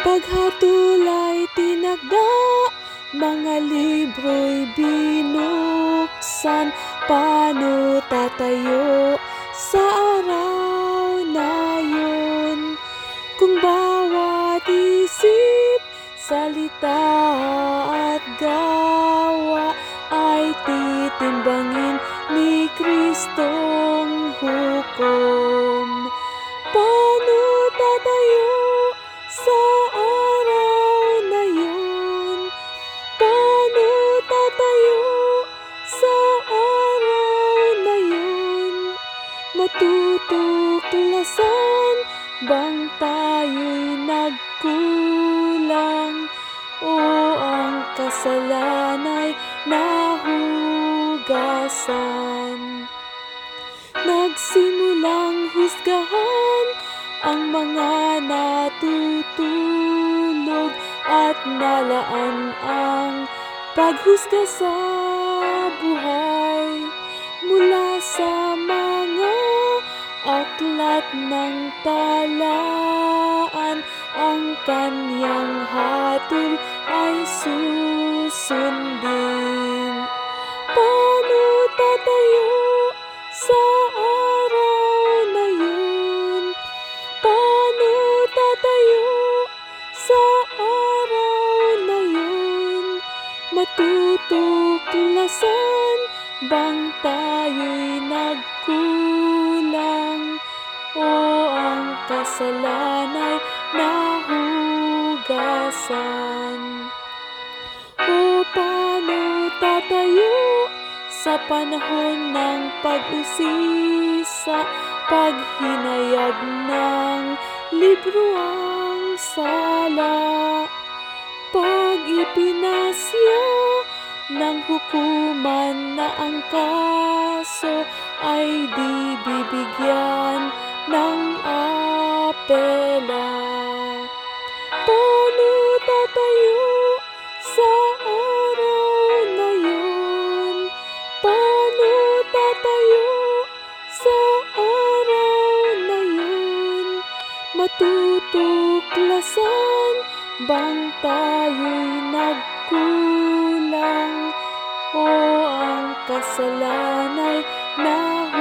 Paghatulay tinagda, mga libro'y binuksan, paano tatayo sa araw na yun? Kung bawat isip, salita at gawa ay titimbangin ni Kristong hukom. Matutuklasan bang tayo'y nagkulang o ang kasalanay nahugasan? Nagsimulang husgahan ang mga natutulog at nalaan ang paghusga sa buhay aklat ng talaan ang kanyang hatol ay susundin. Paano tatayo sa araw na yun? Paano tatayo sa araw na yun? Matutuklasan bang tayo'y nagkulang o ang kasalanay nahugasan? O paano tatayo sa panahon ng pag-usisa, paghinayag ng libro ang sala, pag ipinasya ng hukuman na ang kaso ay di bibigyan Matutuklasan bang tayo'y nagkulang o ang kasalanay nahugasan?